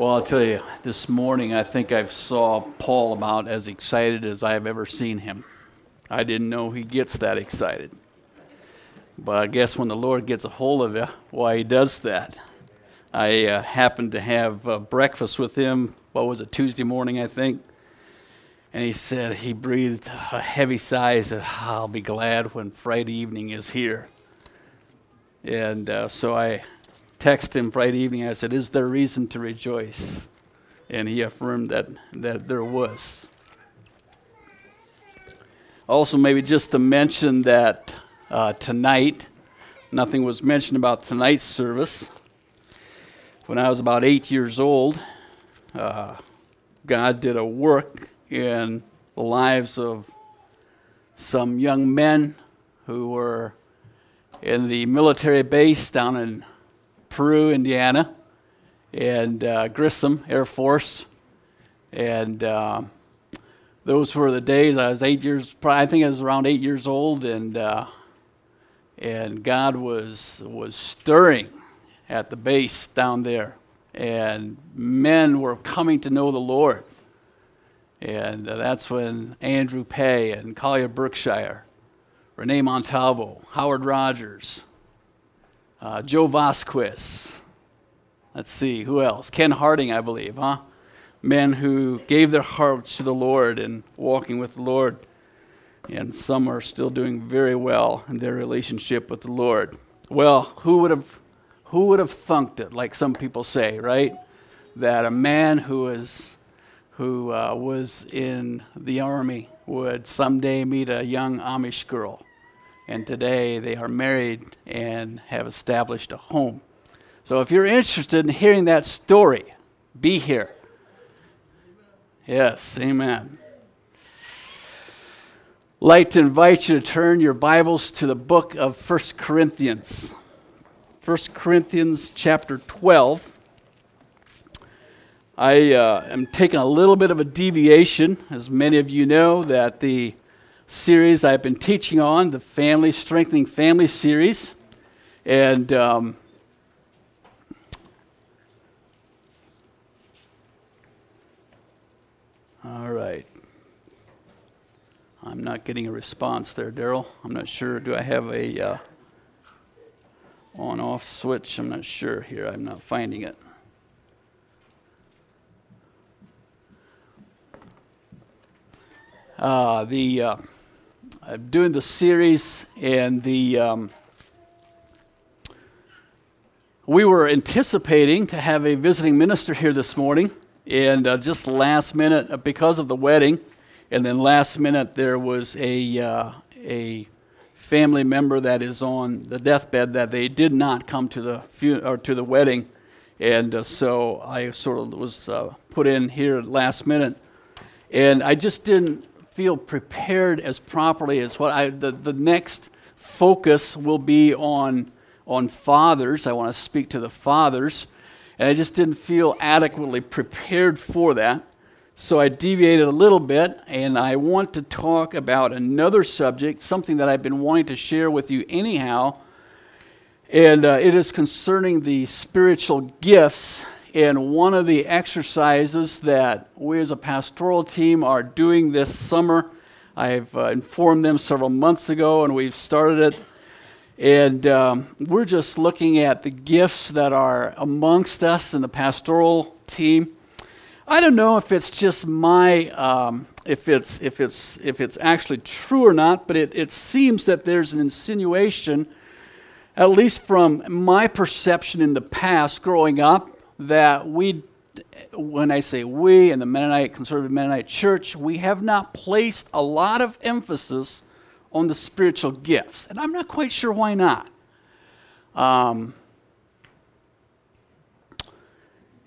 Well, I'll tell you, this morning I think I saw Paul about as excited as I've ever seen him. I didn't know he gets that excited. But I guess when the Lord gets a hold of you, why he does that. I uh, happened to have uh, breakfast with him, what was it, Tuesday morning, I think. And he said, he breathed a heavy sigh. He said, I'll be glad when Friday evening is here. And uh, so I texted him Friday evening. I said, Is there reason to rejoice? And he affirmed that, that there was. Also, maybe just to mention that uh, tonight, nothing was mentioned about tonight's service. When I was about eight years old, uh, God did a work in the lives of some young men who were in the military base down in Peru, Indiana, and uh, Grissom Air Force. And uh, those were the days I was eight years, I think I was around eight years old, and, uh, and God was, was stirring at the base down there. And men were coming to know the Lord. And uh, that's when Andrew Pay and Collier Berkshire, Renee Montalvo, Howard Rogers, uh, Joe Vasquez. Let's see, who else? Ken Harding, I believe, huh? Men who gave their hearts to the Lord and walking with the Lord. And some are still doing very well in their relationship with the Lord. Well, who would have, who would have thunked it, like some people say, right? That a man who is who uh, was in the army would someday meet a young Amish girl and today they are married and have established a home. So if you're interested in hearing that story, be here. Yes, amen. Like to invite you to turn your Bibles to the book of 1 Corinthians. 1 Corinthians chapter 12. I uh, am taking a little bit of a deviation, as many of you know, that the series I've been teaching on, the Family Strengthening Family series. And um, all right. I'm not getting a response there, Daryl. I'm not sure. Do I have a uh, on off switch? I'm not sure here. I'm not finding it. Uh, the uh, I'm doing the series, and the um, we were anticipating to have a visiting minister here this morning, and uh, just last minute, uh, because of the wedding, and then last minute there was a uh, a family member that is on the deathbed that they did not come to the fun- or to the wedding, and uh, so I sort of was uh, put in here last minute, and I just didn't feel prepared as properly as what I, the, the next focus will be on, on fathers. I want to speak to the fathers. And I just didn't feel adequately prepared for that. So I deviated a little bit, and I want to talk about another subject, something that I've been wanting to share with you anyhow. And uh, it is concerning the spiritual gifts and one of the exercises that we as a pastoral team are doing this summer, I've uh, informed them several months ago, and we've started it. And um, we're just looking at the gifts that are amongst us in the pastoral team. I don't know if it's just my, um, if it's if it's if it's actually true or not, but it, it seems that there's an insinuation, at least from my perception in the past growing up, that we, when I say we in the Mennonite, conservative Mennonite church, we have not placed a lot of emphasis on the spiritual gifts. And I'm not quite sure why not. Um,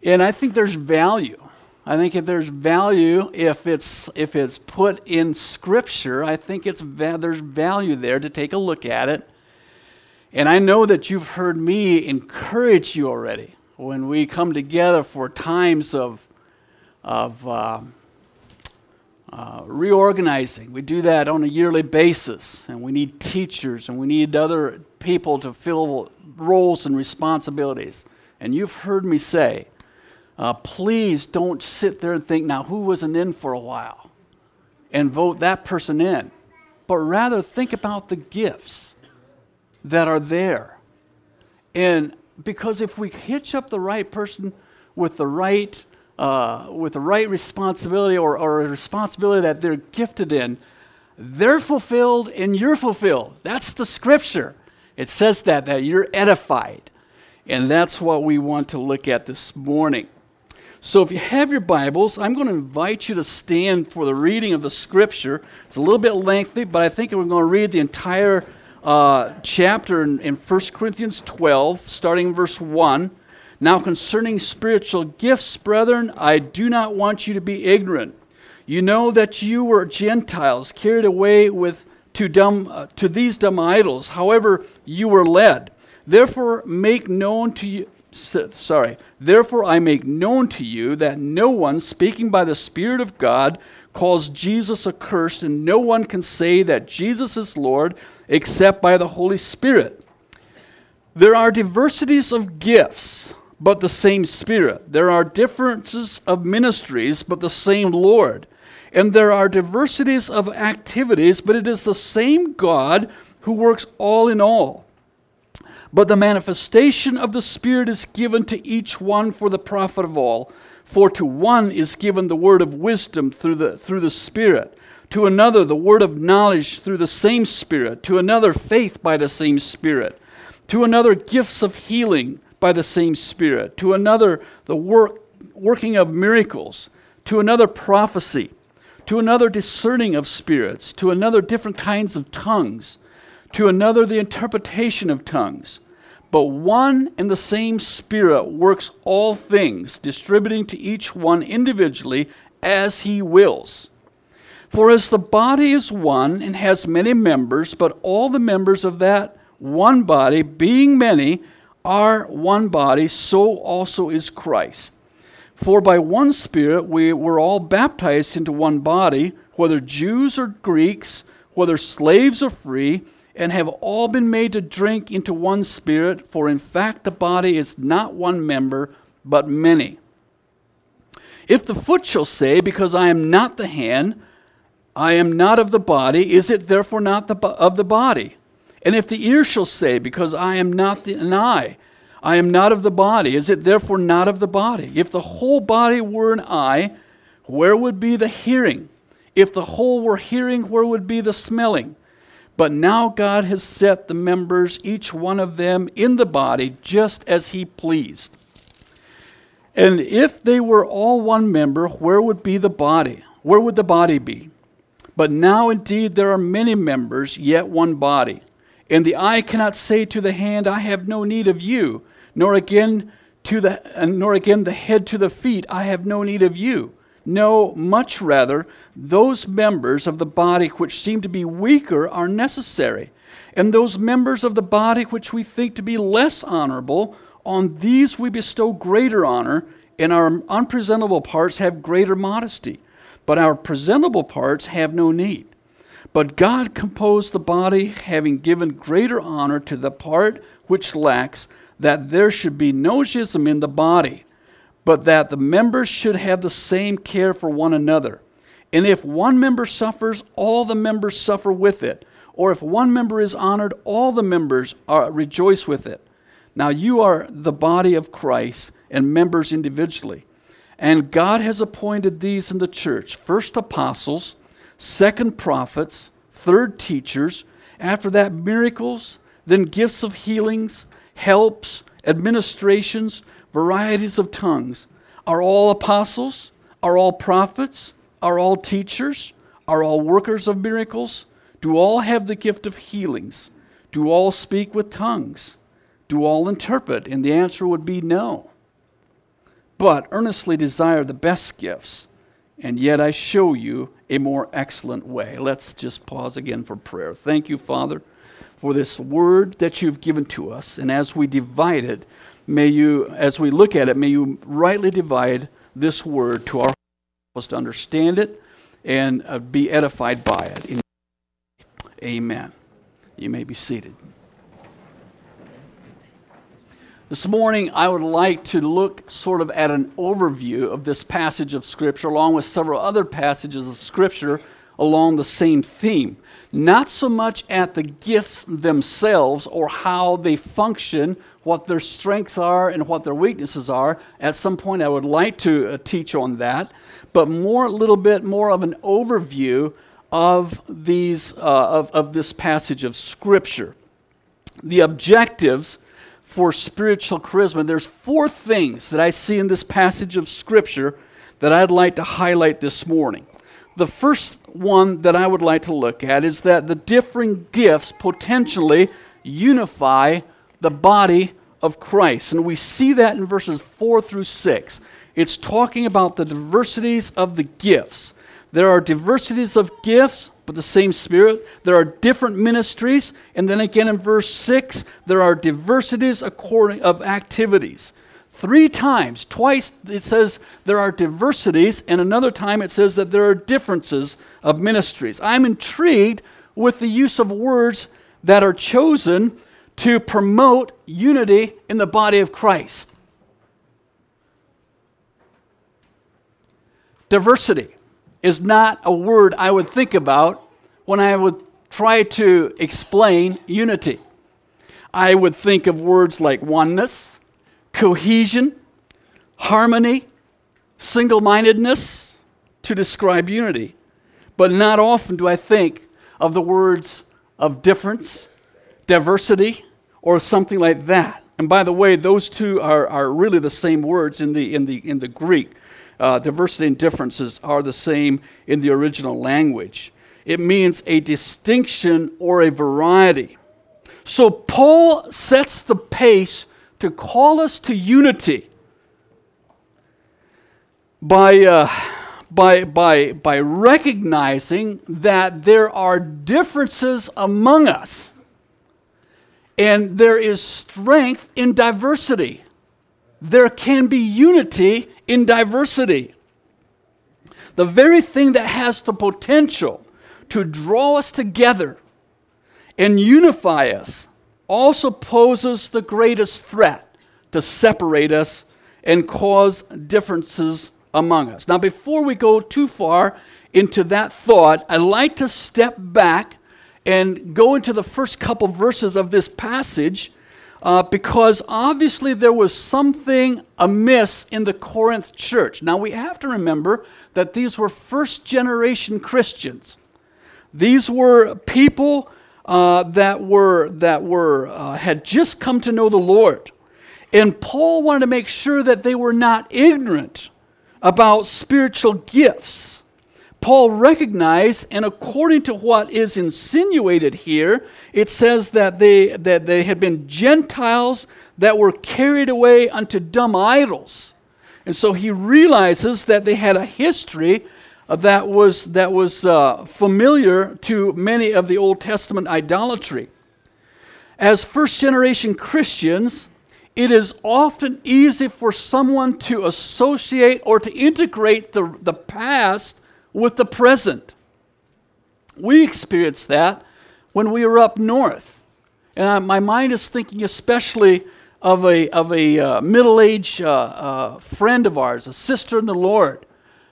and I think there's value. I think if there's value, if it's if it's put in Scripture, I think it's there's value there to take a look at it. And I know that you've heard me encourage you already when we come together for times of, of uh, uh, reorganizing. We do that on a yearly basis, and we need teachers and we need other people to fill roles and responsibilities. And you've heard me say uh, please don't sit there and think, now who wasn't in for a while? And vote that person in. But rather think about the gifts that are there. And because if we hitch up the right person with the right, uh, with the right responsibility or, or a responsibility that they're gifted in, they're fulfilled and you're fulfilled. That's the scripture. It says that, that you're edified. And that's what we want to look at this morning. So if you have your Bibles, I'm going to invite you to stand for the reading of the scripture. It's a little bit lengthy, but I think we're going to read the entire uh, chapter in, in 1 Corinthians 12, starting in verse 1. Now, concerning spiritual gifts, brethren, I do not want you to be ignorant. You know that you were Gentiles, carried away with to, dumb, uh, to these dumb idols, however you were led. Therefore, make known to you, sorry, therefore I make known to you that no one speaking by the Spirit of God calls Jesus accursed, and no one can say that Jesus is Lord except by the Holy Spirit. There are diversities of gifts, but the same Spirit. There are differences of ministries, but the same Lord. And there are diversities of activities, but it is the same God who works all in all. But the manifestation of the Spirit is given to each one for the profit of all. For to one is given the word of wisdom through the, through the Spirit, to another the word of knowledge through the same Spirit, to another faith by the same Spirit, to another gifts of healing by the same Spirit, to another the work, working of miracles, to another prophecy, to another discerning of spirits, to another different kinds of tongues, to another the interpretation of tongues. But one and the same Spirit works all things, distributing to each one individually as he wills. For as the body is one and has many members, but all the members of that one body, being many, are one body, so also is Christ. For by one Spirit we were all baptized into one body, whether Jews or Greeks, whether slaves or free and have all been made to drink into one spirit, for in fact the body is not one member, but many. If the foot shall say, Because I am not the hand, I am not of the body, is it therefore not the, of the body? And if the ear shall say, Because I am not the, an eye, I am not of the body, is it therefore not of the body? If the whole body were an eye, where would be the hearing? If the whole were hearing, where would be the smelling? But now God has set the members, each one of them, in the body just as He pleased. And if they were all one member, where would be the body? Where would the body be? But now indeed there are many members, yet one body. And the eye cannot say to the hand, I have no need of you, nor again to the uh, nor again the head to the feet, I have no need of you. No, much rather, those members of the body which seem to be weaker are necessary. And those members of the body which we think to be less honorable, on these we bestow greater honor, and our unpresentable parts have greater modesty. But our presentable parts have no need. But God composed the body, having given greater honor to the part which lacks, that there should be no schism in the body but that the members should have the same care for one another. And if one member suffers, all the members suffer with it. Or if one member is honored, all the members are, rejoice with it. Now you are the body of Christ and members individually. And God has appointed these in the church first apostles, second prophets, third teachers, after that miracles, then gifts of healings, helps, administrations varieties of tongues. Are all apostles? Are all prophets? Are all teachers? Are all workers of miracles? Do all have the gift of healings? Do all speak with tongues? Do all interpret? And the answer would be no. But earnestly desire the best gifts, and yet I show you a more excellent way. Let's just pause again for prayer. Thank you, Father, for this word that you've given to us. And as we divide it, May you, as we look at it, may you rightly divide this word to our hearts to understand it and uh, be edified by it. Amen. You may be seated. This morning, I would like to look sort of at an overview of this passage of Scripture, along with several other passages of Scripture along the same theme. Not so much at the gifts themselves or how they function, what their strengths are and what their weaknesses are. At some point, I would like to uh, teach on that, but more, a little bit more of an overview of these, uh, of, of this passage of Scripture. The objectives for spiritual charisma, there's four things that I see in this passage of Scripture that I'd like to highlight this morning. The first one that I would like to look at is that the differing gifts potentially unify the body of Christ. And we see that in verses 4 through 6. It's talking about the diversities of the gifts. There are diversities of gifts, but the same Spirit. There are different ministries. And then again in verse 6, there are diversities according of activities. Three times, twice it says there are diversities, and another time it says that there are differences of ministries. I'm intrigued with the use of words that are chosen to promote unity in the body of Christ. Diversity is not a word I would think about when I would try to explain unity. I would think of words like oneness, cohesion, harmony, single mindedness to describe unity. But not often do I think of the words of difference, diversity, or something like that. And by the way, those two are, are really the same words in the, in the, in the Greek uh, diversity and differences are the same in the original language. It means a distinction or a variety. So Paul sets the pace to call us to unity by, uh, by, by, by recognizing that there are differences among us and there is strength in diversity. There can be unity in diversity. The very thing that has the potential to draw us together and unify us also poses the greatest threat to separate us and cause differences among us. Now, before we go too far into that thought, I'd like to step back and go into the first couple verses of this passage uh, because obviously there was something amiss in the Corinth church. Now we have to remember that these were first generation Christians. These were people uh, that were that were uh, had just come to know the Lord, and Paul wanted to make sure that they were not ignorant about spiritual gifts. Paul recognized, and according to what is insinuated here, it says that they, that they had been Gentiles that were carried away unto dumb idols. And so he realizes that they had a history that was, that was uh, familiar to many of the Old Testament idolatry. As first generation Christians, it is often easy for someone to associate or to integrate the, the past with the present. We experienced that when we were up north. And I, my mind is thinking especially of a, of a uh, middle aged uh, uh, friend of ours, a sister in the Lord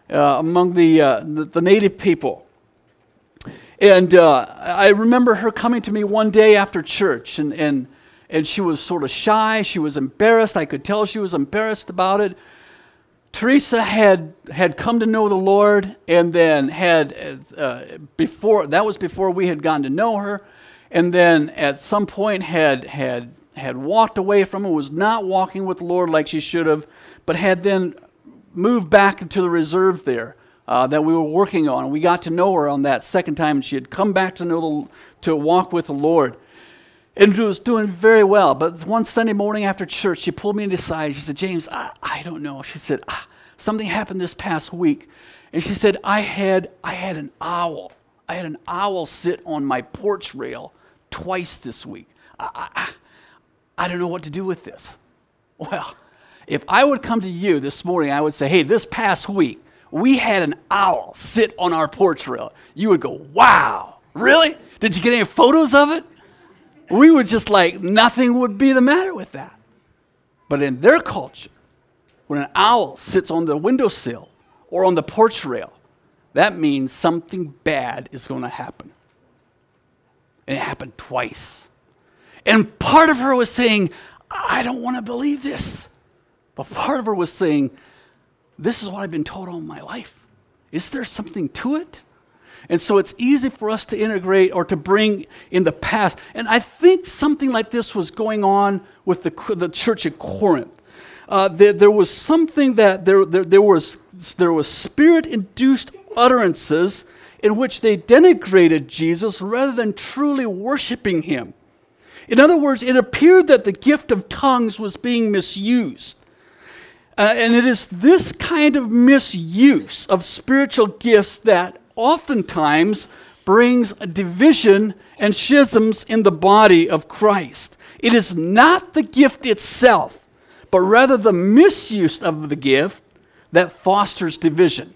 uh, among the, uh, the, the, native people. And uh, I remember her coming to me one day after church, and, and, and she was sort of shy. She was embarrassed. I could tell she was embarrassed about it. Teresa had had come to know the Lord, and then had uh, before that was before we had gotten to know her, and then at some point had had had walked away from him, was not walking with the Lord like she should have, but had then moved back into the reserve there uh, that we were working on. We got to know her on that second time, and she had come back to know the, to walk with the Lord. And was doing very well. But one Sunday morning after church, she pulled me aside. She said, James, I, I don't know. She said, ah, something happened this past week. And she said, I had, I had an owl. I had an owl sit on my porch rail twice this week. I, I, I don't know what to do with this. Well, if I would come to you this morning, I would say, hey, this past week, we had an owl sit on our porch rail. You would go, wow, really? Did you get any photos of it? We were just like, nothing would be the matter with that. But in their culture, when an owl sits on the windowsill or on the porch rail, that means something bad is going to happen. And it happened twice. And part of her was saying, I don't want to believe this. But part of her was saying, This is what I've been told all my life. Is there something to it? And so it's easy for us to integrate or to bring in the past. And I think something like this was going on with the, the church at Corinth. Uh, there, there, was something that there, there, there was, there was spirit induced utterances in which they denigrated Jesus rather than truly worshiping him. In other words, it appeared that the gift of tongues was being misused. Uh, and it is this kind of misuse of spiritual gifts that oftentimes brings division and schisms in the body of Christ. It is not the gift itself, but rather the misuse of the gift that fosters division.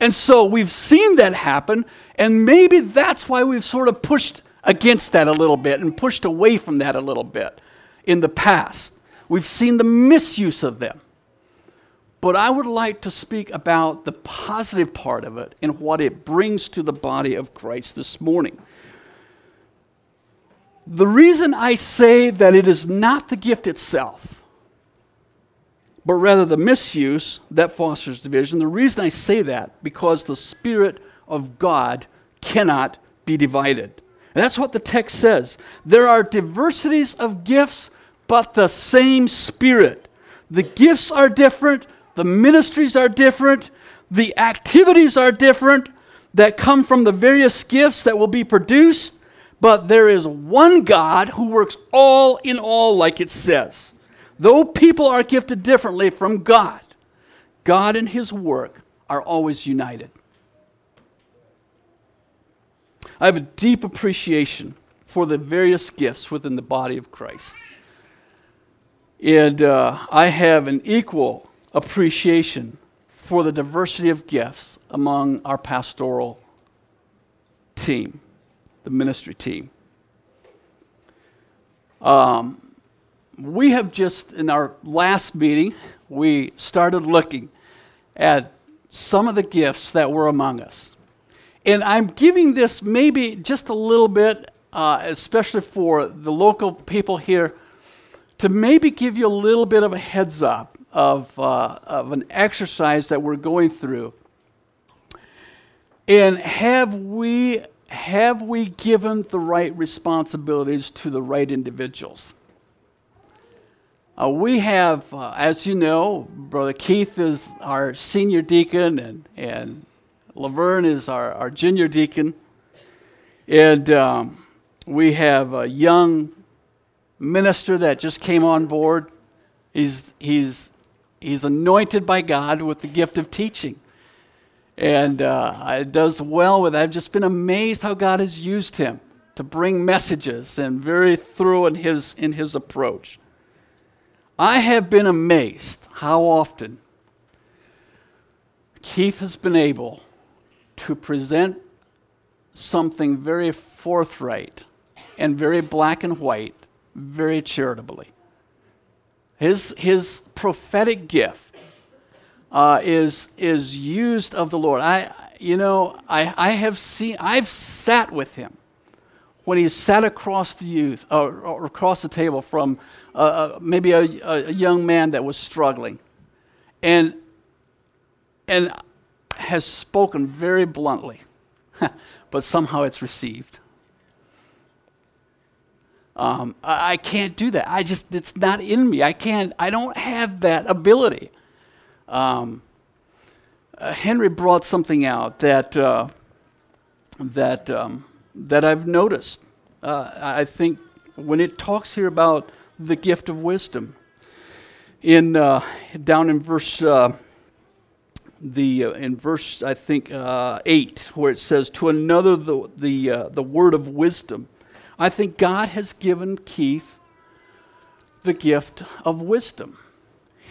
And so we've seen that happen, and maybe that's why we've sort of pushed against that a little bit and pushed away from that a little bit in the past. We've seen the misuse of them. But I would like to speak about the positive part of it and what it brings to the body of Christ this morning. The reason I say that it is not the gift itself, but rather the misuse that fosters division, the reason I say that, because the Spirit of God cannot be divided. And that's what the text says. There are diversities of gifts, but the same Spirit. The gifts are different, the ministries are different, the activities are different that come from the various gifts that will be produced, but there is one God who works all in all, like it says. Though people are gifted differently from God, God and His work are always united. I have a deep appreciation for the various gifts within the body of Christ. And uh, I have an equal appreciation for the diversity of gifts among our pastoral team, the ministry team. Um, we have just, in our last meeting, we started looking at some of the gifts that were among us. And I'm giving this maybe just a little bit, uh, especially for the local people here, to maybe give you a little bit of a heads up of, uh, of an exercise that we're going through. And have we, have we given the right responsibilities to the right individuals? Uh, we have, uh, as you know, Brother Keith is our senior deacon, and, and Laverne is our, our junior deacon. And um, we have a young minister that just came on board. He's, he's he's anointed by God with the gift of teaching. And uh, it does well with I've just been amazed how God has used him to bring messages and very thorough in his, in his approach. I have been amazed how often Keith has been able to present something very forthright and very black and white, very charitably. His, his prophetic gift uh, is, is used of the Lord. I, you know, I, I have seen, I've sat with him when he sat across the youth or, or across the table from uh, uh, maybe a, a young man that was struggling and, and has spoken very bluntly, but somehow it's received. Um, I, I, can't do that. I just, it's not in me. I can't, I don't have that ability. Um, uh, Henry brought something out that, uh, that, um, that I've noticed. Uh, I think when it talks here about the gift of wisdom, in, uh, down in verse, uh, the, uh, in verse, I think, 8, where it says, To another the, the, the word of wisdom I think God has given Keith the gift of wisdom.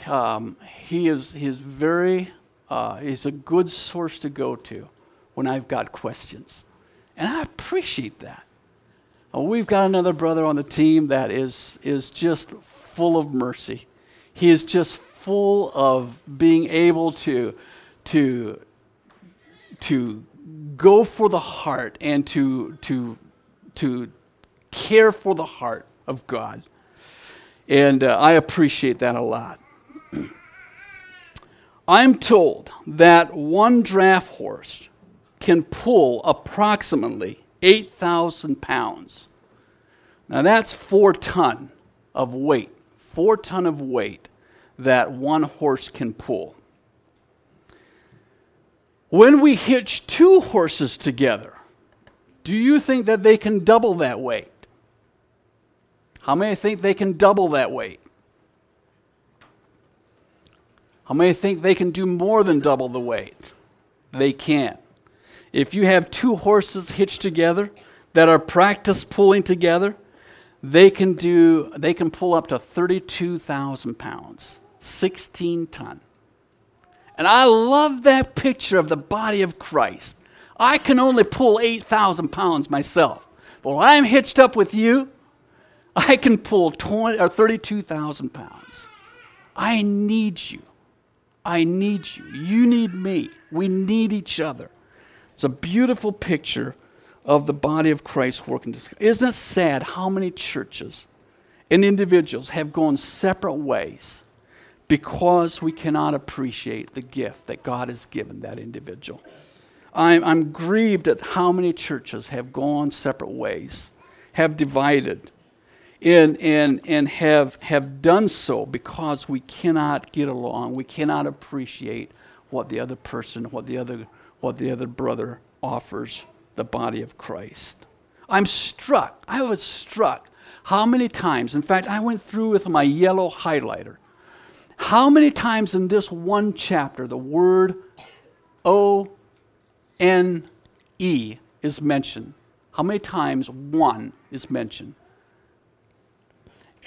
Um, he is he is very uh, he's a good source to go to when I've got questions, and I appreciate that. Uh, we've got another brother on the team that is is just full of mercy. He is just full of being able to, to, to go for the heart and to, to, to care for the heart of God. And uh, I appreciate that a lot. I'm told that one draft horse can pull approximately 8,000 pounds. Now that's four ton of weight, four ton of weight that one horse can pull. When we hitch two horses together, do you think that they can double that weight? How many think they can double that weight? How many think they can do more than double the weight? They can't. If you have two horses hitched together that are practiced pulling together, they can do they can pull up to 32,000 pounds, 16 ton. And I love that picture of the body of Christ. I can only pull 8,000 pounds myself. But when I'm hitched up with you, I can pull 20 or 32,000 pounds. I need you. I need you. You need me. We need each other. It's a beautiful picture of the body of Christ working. Isn't it sad how many churches and individuals have gone separate ways because we cannot appreciate the gift that God has given that individual? I'm, I'm grieved at how many churches have gone separate ways, have divided and, and, and have, have done so because we cannot get along. We cannot appreciate what the other person, what the other, what the other brother offers the body of Christ. I'm struck. I was struck how many times, in fact, I went through with my yellow highlighter. How many times in this one chapter the word O N E is mentioned? How many times one is mentioned?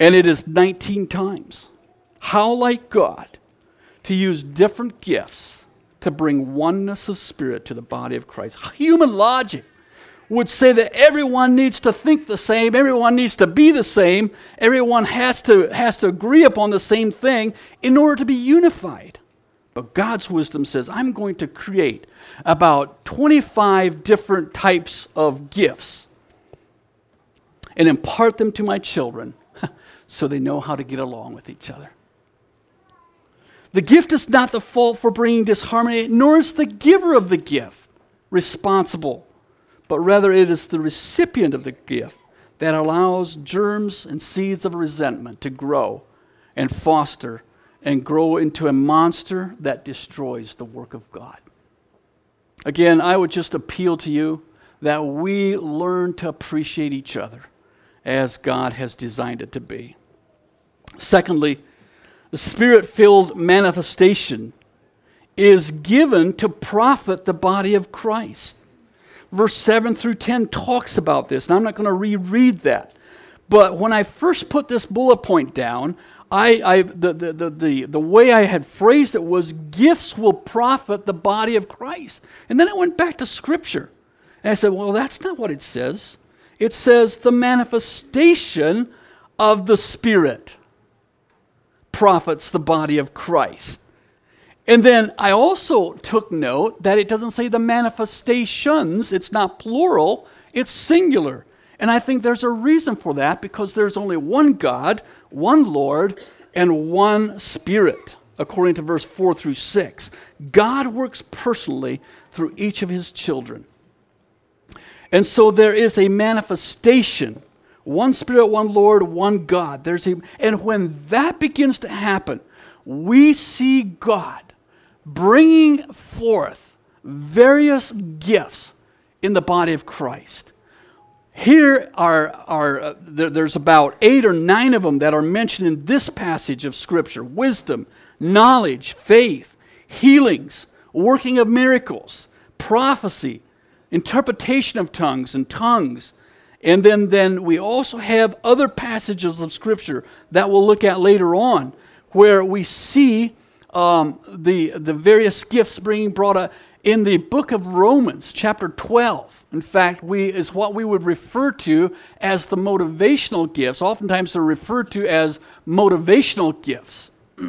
And it is 19 times. How like God to use different gifts to bring oneness of spirit to the body of Christ. Human logic would say that everyone needs to think the same, everyone needs to be the same, everyone has to, has to agree upon the same thing in order to be unified. But God's wisdom says, I'm going to create about 25 different types of gifts and impart them to my children so they know how to get along with each other. The gift is not the fault for bringing disharmony, nor is the giver of the gift responsible, but rather it is the recipient of the gift that allows germs and seeds of resentment to grow and foster and grow into a monster that destroys the work of God. Again, I would just appeal to you that we learn to appreciate each other as God has designed it to be. Secondly, the spirit filled manifestation is given to profit the body of Christ. Verse 7 through 10 talks about this, and I'm not going to reread that. But when I first put this bullet point down, I, I, the, the, the, the, the way I had phrased it was gifts will profit the body of Christ. And then I went back to Scripture. And I said, well, that's not what it says. It says the manifestation of the Spirit profits the body of Christ. And then I also took note that it doesn't say the manifestations, it's not plural, it's singular. And I think there's a reason for that because there's only one God, one Lord, and one Spirit, according to verse 4 through 6. God works personally through each of his children. And so there is a manifestation one Spirit, one Lord, one God. There's a, and when that begins to happen, we see God bringing forth various gifts in the body of Christ. Here are, are uh, there, there's about eight or nine of them that are mentioned in this passage of Scripture wisdom, knowledge, faith, healings, working of miracles, prophecy, interpretation of tongues and tongues and then, then we also have other passages of Scripture that we'll look at later on where we see um, the, the various gifts being brought up in the book of Romans, chapter 12. In fact, we, is what we would refer to as the motivational gifts. Oftentimes they're referred to as motivational gifts.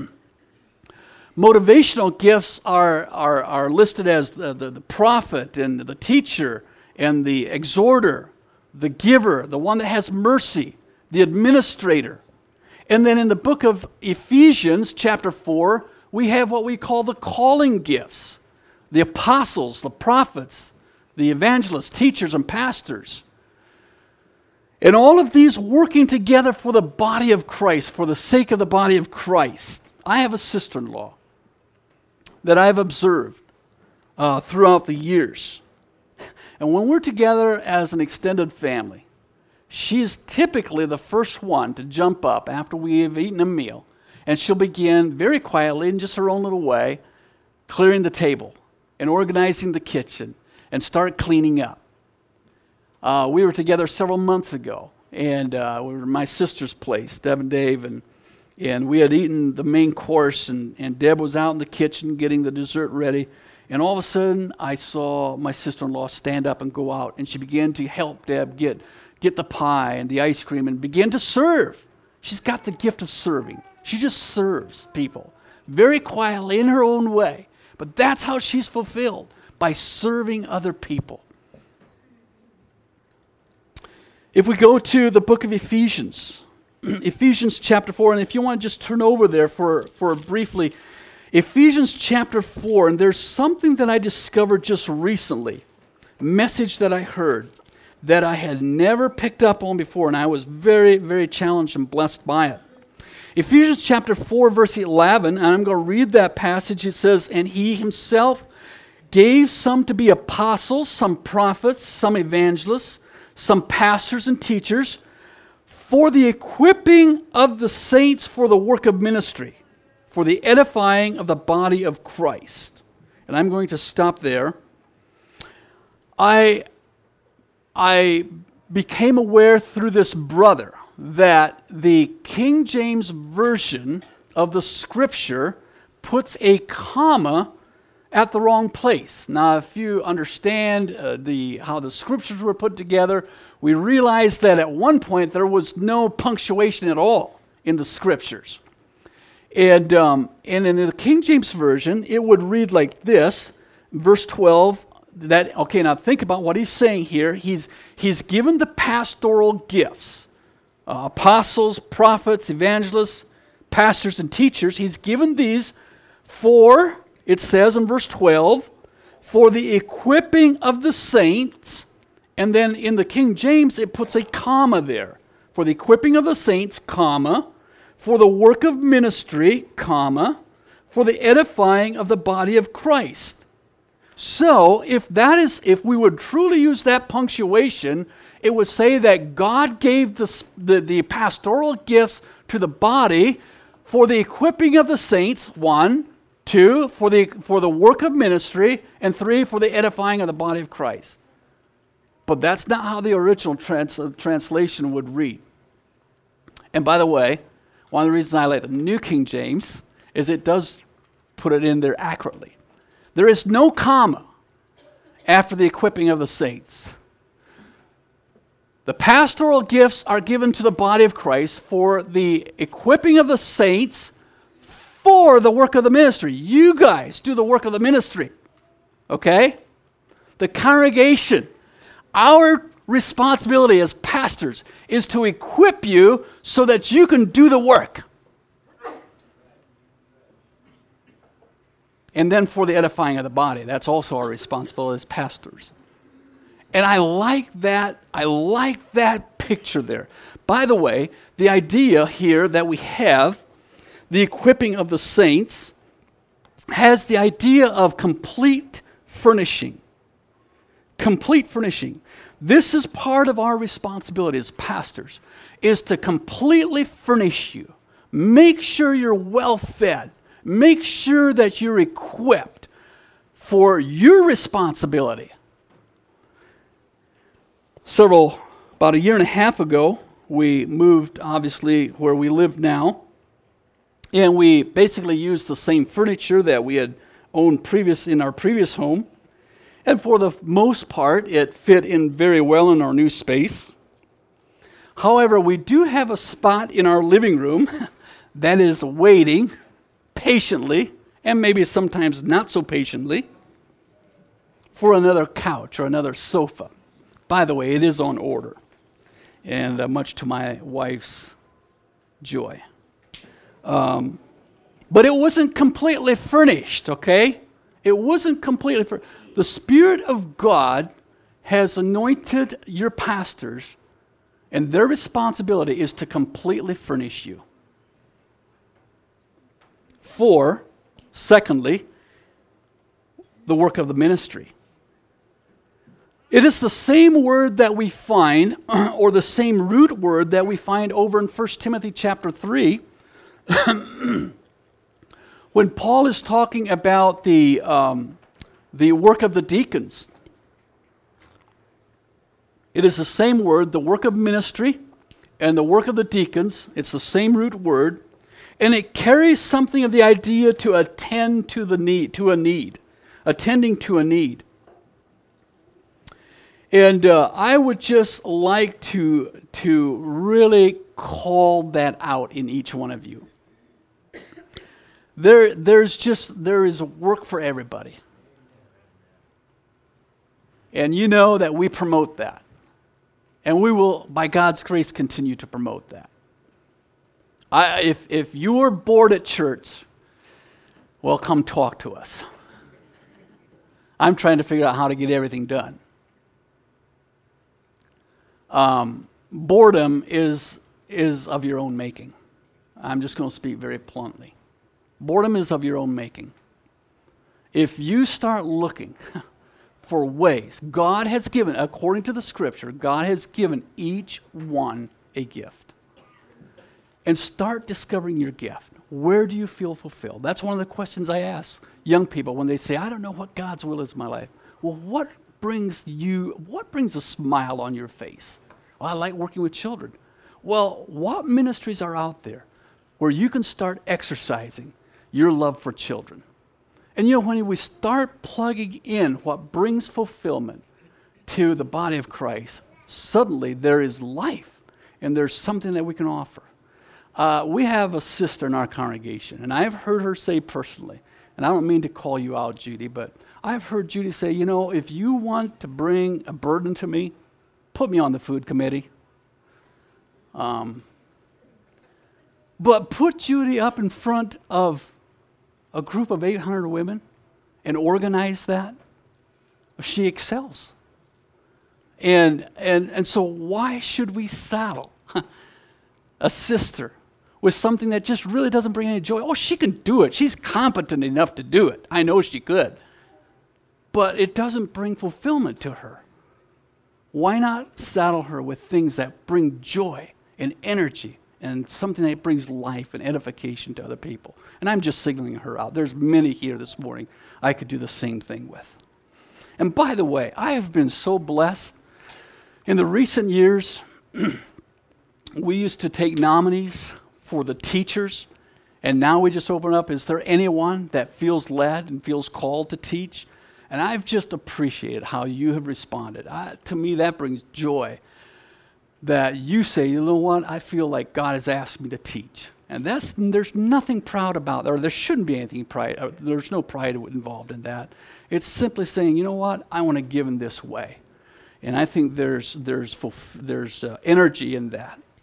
Motivational gifts are, are, are listed as the, the, the prophet and the teacher and the exhorter, the giver, the one that has mercy, the administrator. And then in the book of Ephesians, chapter 4, we have what we call the calling gifts the apostles, the prophets, the evangelists, teachers, and pastors. And all of these working together for the body of Christ, for the sake of the body of Christ. I have a sister in law that I've observed uh, throughout the years. And when we're together as an extended family, she's typically the first one to jump up after we have eaten a meal, and she'll begin very quietly, in just her own little way, clearing the table and organizing the kitchen and start cleaning up. Uh, we were together several months ago, and uh, we were at my sister's place, Deb and Dave, and and we had eaten the main course, and, and Deb was out in the kitchen getting the dessert ready. And all of a sudden, I saw my sister in law stand up and go out, and she began to help Deb get, get the pie and the ice cream and begin to serve. She's got the gift of serving. She just serves people very quietly in her own way. But that's how she's fulfilled by serving other people. If we go to the book of Ephesians, Ephesians chapter 4, and if you want to just turn over there for, for briefly, Ephesians chapter 4, and there's something that I discovered just recently, message that I heard that I had never picked up on before, and I was very, very challenged and blessed by it. Ephesians chapter 4, verse 11, and I'm going to read that passage. It says, And he himself gave some to be apostles, some prophets, some evangelists, some pastors and teachers for the equipping of the saints for the work of ministry, for the edifying of the body of Christ. And I'm going to stop there. I, I became aware through this brother that the King James Version of the scripture puts a comma at the wrong place. Now, if you understand uh, the, how the scriptures were put together, we realize that at one point there was no punctuation at all in the scriptures. And, um, and in the King James Version, it would read like this, verse 12. That, okay, now think about what he's saying here. He's, he's given the pastoral gifts uh, apostles, prophets, evangelists, pastors, and teachers. He's given these for, it says in verse 12, for the equipping of the saints and then in the King James, it puts a comma there. For the equipping of the saints, comma, for the work of ministry, comma, for the edifying of the body of Christ. So, if that is, if we would truly use that punctuation, it would say that God gave the, the, the pastoral gifts to the body for the equipping of the saints, one, two, for the, for the work of ministry, and three, for the edifying of the body of Christ. But that's not how the original trans- translation would read. And by the way, one of the reasons I like the New King James is it does put it in there accurately. There is no comma after the equipping of the saints. The pastoral gifts are given to the body of Christ for the equipping of the saints for the work of the ministry. You guys do the work of the ministry. Okay? The congregation our responsibility as pastors is to equip you so that you can do the work. And then for the edifying of the body, that's also our responsibility as pastors. And I like that, I like that picture there. By the way, the idea here that we have, the equipping of the saints, has the idea of complete furnishing complete furnishing. This is part of our responsibility as pastors is to completely furnish you. Make sure you're well fed. Make sure that you're equipped for your responsibility. Several about a year and a half ago, we moved obviously where we live now. And we basically used the same furniture that we had owned previous in our previous home. And for the most part, it fit in very well in our new space. However, we do have a spot in our living room that is waiting patiently and maybe sometimes not so patiently, for another couch or another sofa. By the way, it is on order, and uh, much to my wife's joy. Um, but it wasn't completely furnished, okay? It wasn't completely furnished. The Spirit of God has anointed your pastors, and their responsibility is to completely furnish you. For, secondly, the work of the ministry. It is the same word that we find, or the same root word that we find over in 1 Timothy chapter 3, when Paul is talking about the, um, the work of the deacons. It is the same word, the work of ministry and the work of the deacons. It's the same root word. And it carries something of the idea to attend to the need, to a need, attending to a need. And uh, I would just like to, to really call that out in each one of you. There, there's just, there is work for everybody. And you know that we promote that. And we will, by God's grace, continue to promote that. I, if, if you're bored at church, well, come talk to us. I'm trying to figure out how to get everything done. Um, boredom is, is of your own making. I'm just going to speak very bluntly. Boredom is of your own making. If you start looking for ways. God has given, according to the scripture, God has given each one a gift. And start discovering your gift. Where do you feel fulfilled? That's one of the questions I ask young people when they say, I don't know what God's will is in my life. Well, what brings you, what brings a smile on your face? Well, I like working with children. Well, what ministries are out there where you can start exercising your love for children? And you know, when we start plugging in what brings fulfillment to the body of Christ, suddenly there is life and there's something that we can offer. Uh, we have a sister in our congregation, and I've heard her say personally, and I don't mean to call you out, Judy, but I've heard Judy say, you know, if you want to bring a burden to me, put me on the food committee. Um, but put Judy up in front of a group of 800 women and organize that, she excels. And, and, and so, why should we saddle a sister with something that just really doesn't bring any joy? Oh, she can do it. She's competent enough to do it. I know she could. But it doesn't bring fulfillment to her. Why not saddle her with things that bring joy and energy and something that brings life and edification to other people. And I'm just signaling her out. There's many here this morning I could do the same thing with. And by the way, I have been so blessed. In the recent years, we used to take nominees for the teachers, and now we just open up is there anyone that feels led and feels called to teach? And I've just appreciated how you have responded. I, to me, that brings joy that you say, you know what, I feel like God has asked me to teach. And that's, there's nothing proud about that, or there shouldn't be anything pride, uh, there's no pride involved in that. It's simply saying, you know what, I want to give in this way. And I think there's, there's, there's uh, energy in that.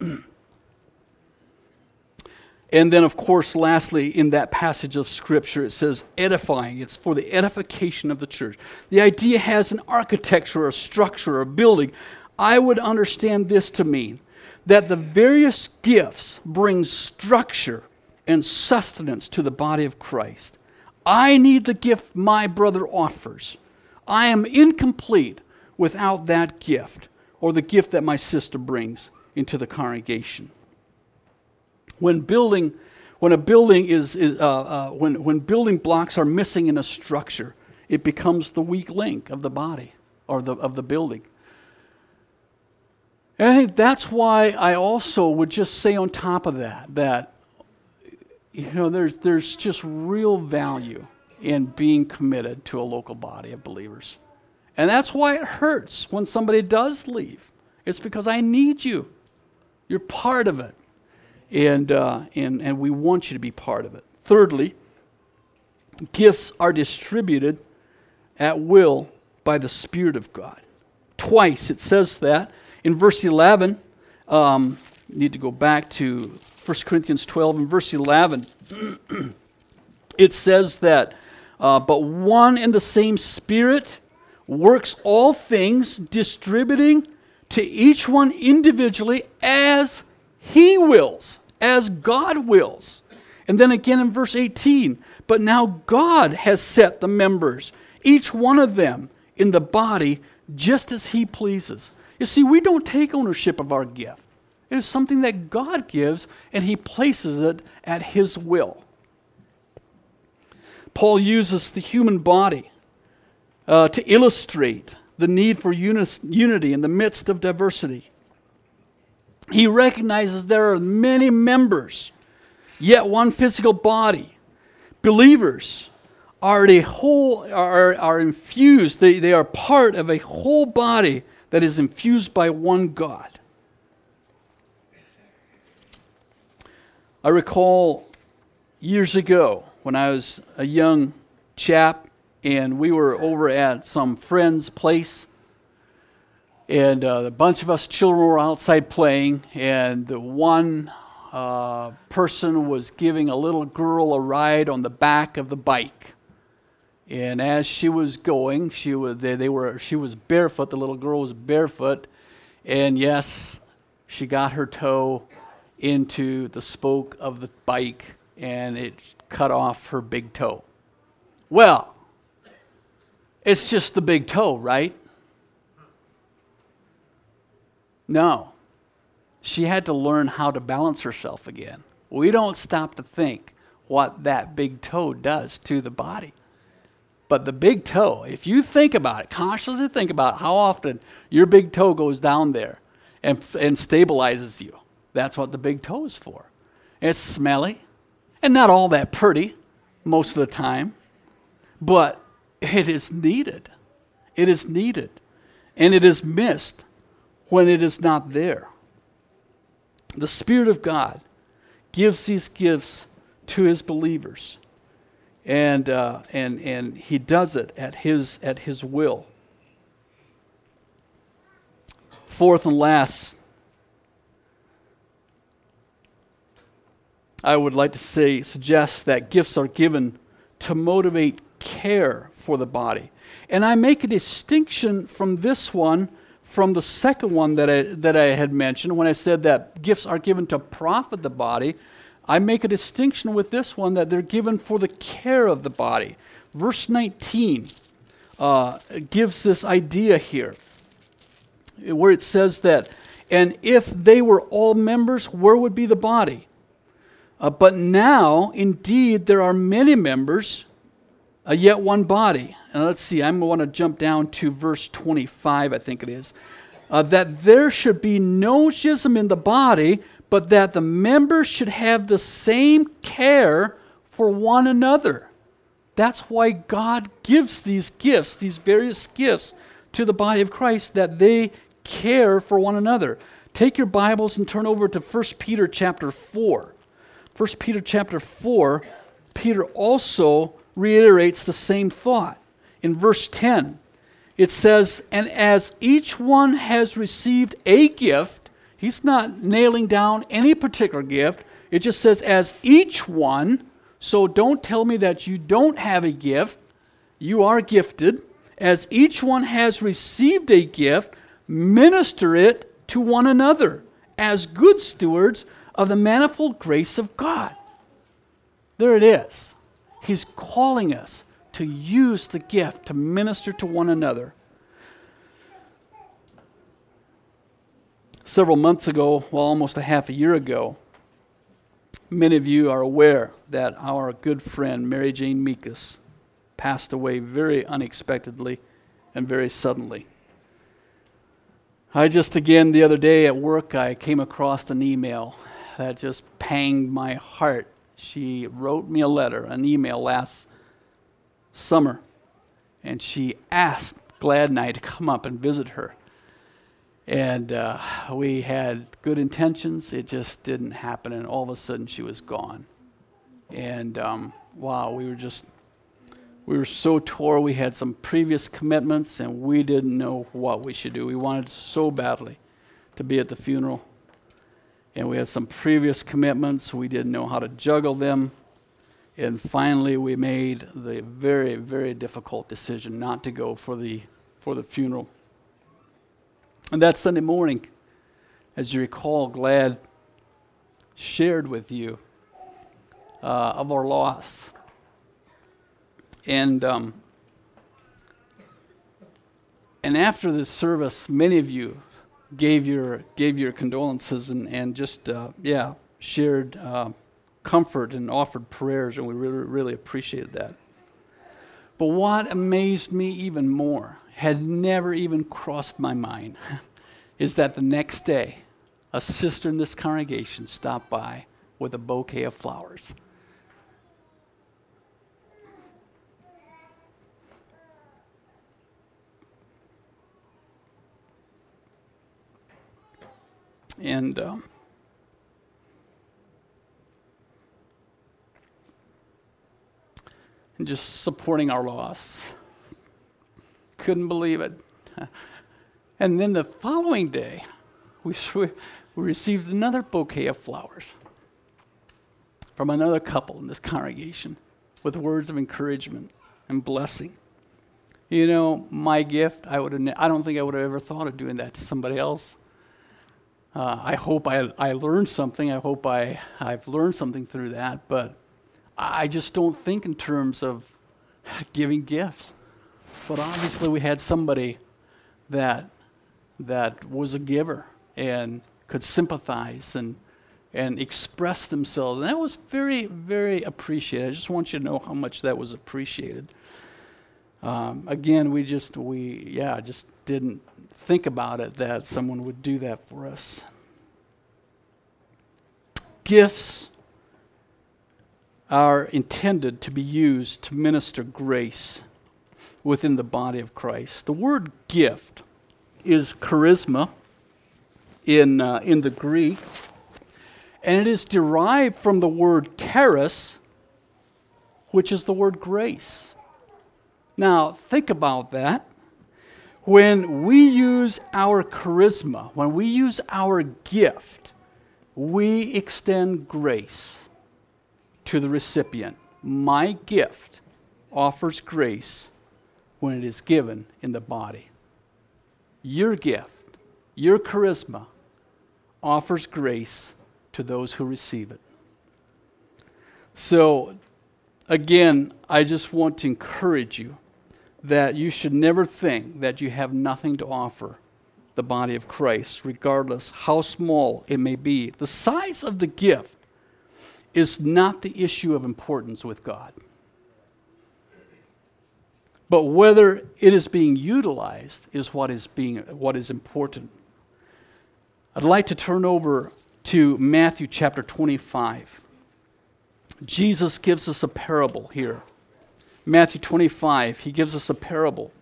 and then, of course, lastly, in that passage of Scripture, it says edifying. It's for the edification of the church. The idea has an architecture, a structure, a building, I would understand this to mean that the various gifts bring structure and sustenance to the body of Christ. I need the gift my brother offers. I am incomplete without that gift or the gift that my sister brings into the congregation. When building, when a building is, is uh, uh, when, when building blocks are missing in a structure, it becomes the weak link of the body or the, of the building. And I think that's why I also would just say on top of that that you know there's there's just real value in being committed to a local body of believers. And that's why it hurts when somebody does leave. It's because I need you. You're part of it. And, uh, and, and we want you to be part of it. Thirdly, gifts are distributed at will by the Spirit of God. Twice it says that. In verse 11, um, need to go back to 1 Corinthians 12 and verse 11. it says that, uh, but one and the same Spirit works all things, distributing to each one individually as he wills, as God wills. And then again in verse 18, but now God has set the members, each one of them, in the body just as he pleases. You see, we don't take ownership of our gift. It is something that God gives, and he places it at his will. Paul uses the human body uh, to illustrate the need for unis- unity in the midst of diversity. He recognizes there are many members, yet one physical body. Believers are a whole are, are infused, they, they are part of a whole body that is infused by one God. I recall years ago when I was a young chap and we were over at some friend's place and uh, a bunch of us children were outside playing and the one uh, person was giving a little girl a ride on the back of the bike and as she was going, she was they, they were she was barefoot. The little girl was barefoot, and yes, she got her toe into the spoke of the bike, and it cut off her big toe. Well, it's just the big toe, right? No. She had to learn how to balance herself again. We don't stop to think what that big toe does to the body. But the big toe, if you think about it, consciously think about how often your big toe goes down there and, and stabilizes you. That's what the big toe is for. It's smelly and not all that pretty most of the time, but it is needed. It is needed. And it is missed when it is not there. The Spirit of God gives these gifts to his believers and, uh, and, and he does it at his, at his will. Fourth and last, I would like to say, suggest that gifts are given to motivate care for the body. And I make a distinction from this one from the second one that I, that I had mentioned when I said that gifts are given to profit the body. I make a distinction with this one that they're given for the care of the body. Verse 19 uh, gives this idea here, where it says that, and if they were all members, where would be the body? Uh, but now, indeed, there are many members, uh, yet one body. And let's see, I'm going to jump down to verse 25, I think it is. Uh, that there should be no schism in the body, but that the members should have the same care for one another. That's why God gives these gifts, these various gifts, to the body of Christ, that they care for one another. Take your Bibles and turn over to 1 Peter chapter 4. 1 Peter chapter 4, Peter also reiterates the same thought. In verse 10, it says, And as each one has received a gift, He's not nailing down any particular gift. It just says, as each one. So don't tell me that you don't have a gift. You are gifted. As each one has received a gift, minister it to one another as good stewards of the manifold grace of God. There it is. He's calling us to use the gift to minister to one another. Several months ago, well, almost a half a year ago, many of you are aware that our good friend Mary Jane Meekus passed away very unexpectedly and very suddenly. I just again the other day at work I came across an email that just panged my heart. She wrote me a letter, an email last summer, and she asked Glad and I to come up and visit her. And uh, we had good intentions. It just didn't happen. And all of a sudden, she was gone. And um, wow, we were just we were so tore. We had some previous commitments and we didn't know what we should do. We wanted so badly to be at the funeral. And we had some previous commitments. We didn't know how to juggle them. And finally, we made the very, very difficult decision not to go for the, for the funeral. And that Sunday morning, as you recall, Glad shared with you uh, of our loss. And, um, and after the service, many of you gave your, gave your condolences and, and just, uh, yeah, shared uh, comfort and offered prayers, and we really, really appreciated that. But what amazed me even more, had never even crossed my mind, is that the next day, a sister in this congregation stopped by with a bouquet of flowers. And uh, and just supporting our loss. Couldn't believe it. And then the following day, we, we received another bouquet of flowers from another couple in this congregation with words of encouragement and blessing. You know, my gift, I, would I don't think I would have ever thought of doing that to somebody else. Uh, I hope I, I learned something. I hope I, I've learned something through that. But I just don't think in terms of giving gifts. But obviously, we had somebody that, that was a giver and could sympathize and, and express themselves. And that was very, very appreciated. I just want you to know how much that was appreciated. Um, again, we just, we, yeah, just didn't think about it that someone would do that for us. Gifts are intended to be used to minister grace within the body of Christ. The word gift is charisma in, uh, in the Greek, and it is derived from the word charis, which is the word grace. Now, think about that. When we use our charisma, when we use our gift, we extend grace to the recipient. My gift offers grace when it is given in the body. Your gift, your charisma, offers grace to those who receive it. So, again, I just want to encourage you that you should never think that you have nothing to offer the body of Christ, regardless how small it may be. The size of the gift is not the issue of importance with God. But whether it is being utilized is what is, being, what is important. I'd like to turn over to Matthew chapter 25. Jesus gives us a parable here. Matthew 25, he gives us a parable.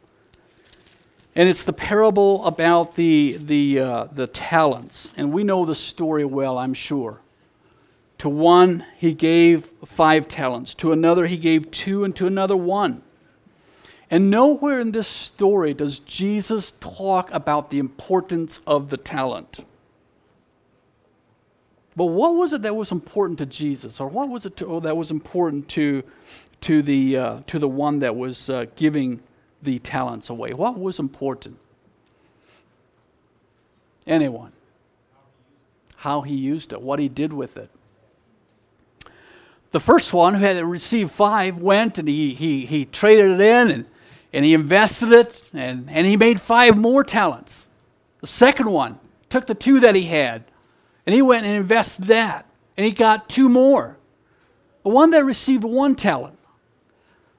And it's the parable about the, the, uh, the talents. And we know the story well, I'm sure. To one, he gave five talents. To another, he gave two, and to another, one. And nowhere in this story does Jesus talk about the importance of the talent. But what was it that was important to Jesus? Or what was it to, oh, that was important to, to, the, uh, to the one that was uh, giving the talents away? What was important? Anyone? How he used it, what he did with it. The first one, who had received five, went and he, he, he traded it in and, and he invested it and, and he made five more talents. The second one took the two that he had and he went and invested that and he got two more. The one that received one talent,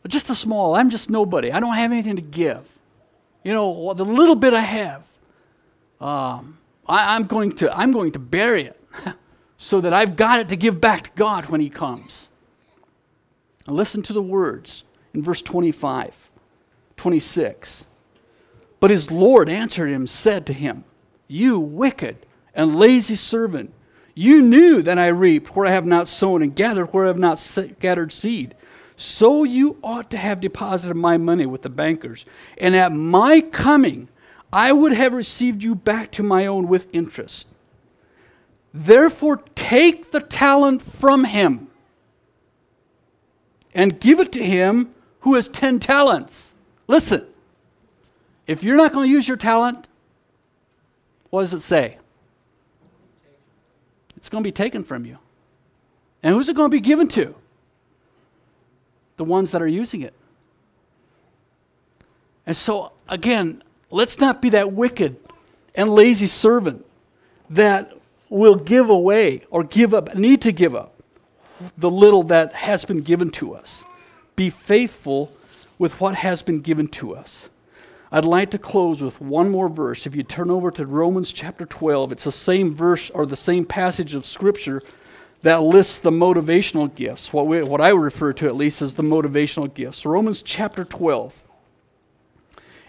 just a small, I'm just nobody. I don't have anything to give. You know, the little bit I have, um, I, I'm, going to, I'm going to bury it. So that I've got it to give back to God when He comes. And listen to the words in verse 25, 26. But his Lord answered him, said to him, You wicked and lazy servant, you knew that I reaped where I have not sown and gathered where I have not gathered seed. So you ought to have deposited my money with the bankers, and at my coming I would have received you back to my own with interest. Therefore, take the talent from him and give it to him who has 10 talents. Listen, if you're not going to use your talent, what does it say? It's going to be taken from you. And who's it going to be given to? The ones that are using it. And so, again, let's not be that wicked and lazy servant that will give away or give up, need to give up the little that has been given to us. Be faithful with what has been given to us. I'd like to close with one more verse. If you turn over to Romans chapter 12, it's the same verse or the same passage of Scripture that lists the motivational gifts, what, we, what I refer to at least as the motivational gifts. Romans chapter 12.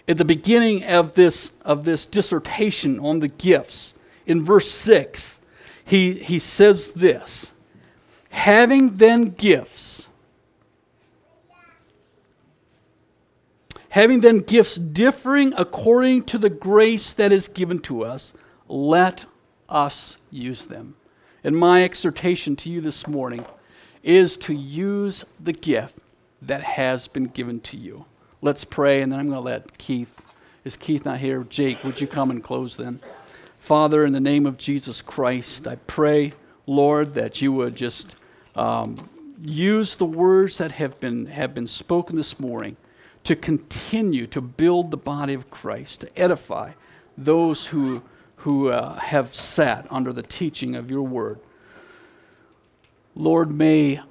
At the beginning of this, of this dissertation on the gifts, in verse 6, he, he says this Having then gifts, having then gifts differing according to the grace that is given to us, let us use them. And my exhortation to you this morning is to use the gift that has been given to you. Let's pray, and then I'm going to let Keith. Is Keith not here? Jake, would you come and close then? Father, in the name of Jesus Christ, I pray, Lord, that you would just um, use the words that have been, have been spoken this morning to continue to build the body of Christ, to edify those who who uh, have sat under the teaching of your word. Lord, may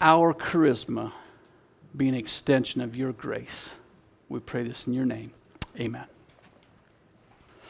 our charisma be an extension of your grace. We pray this in your name. Amen.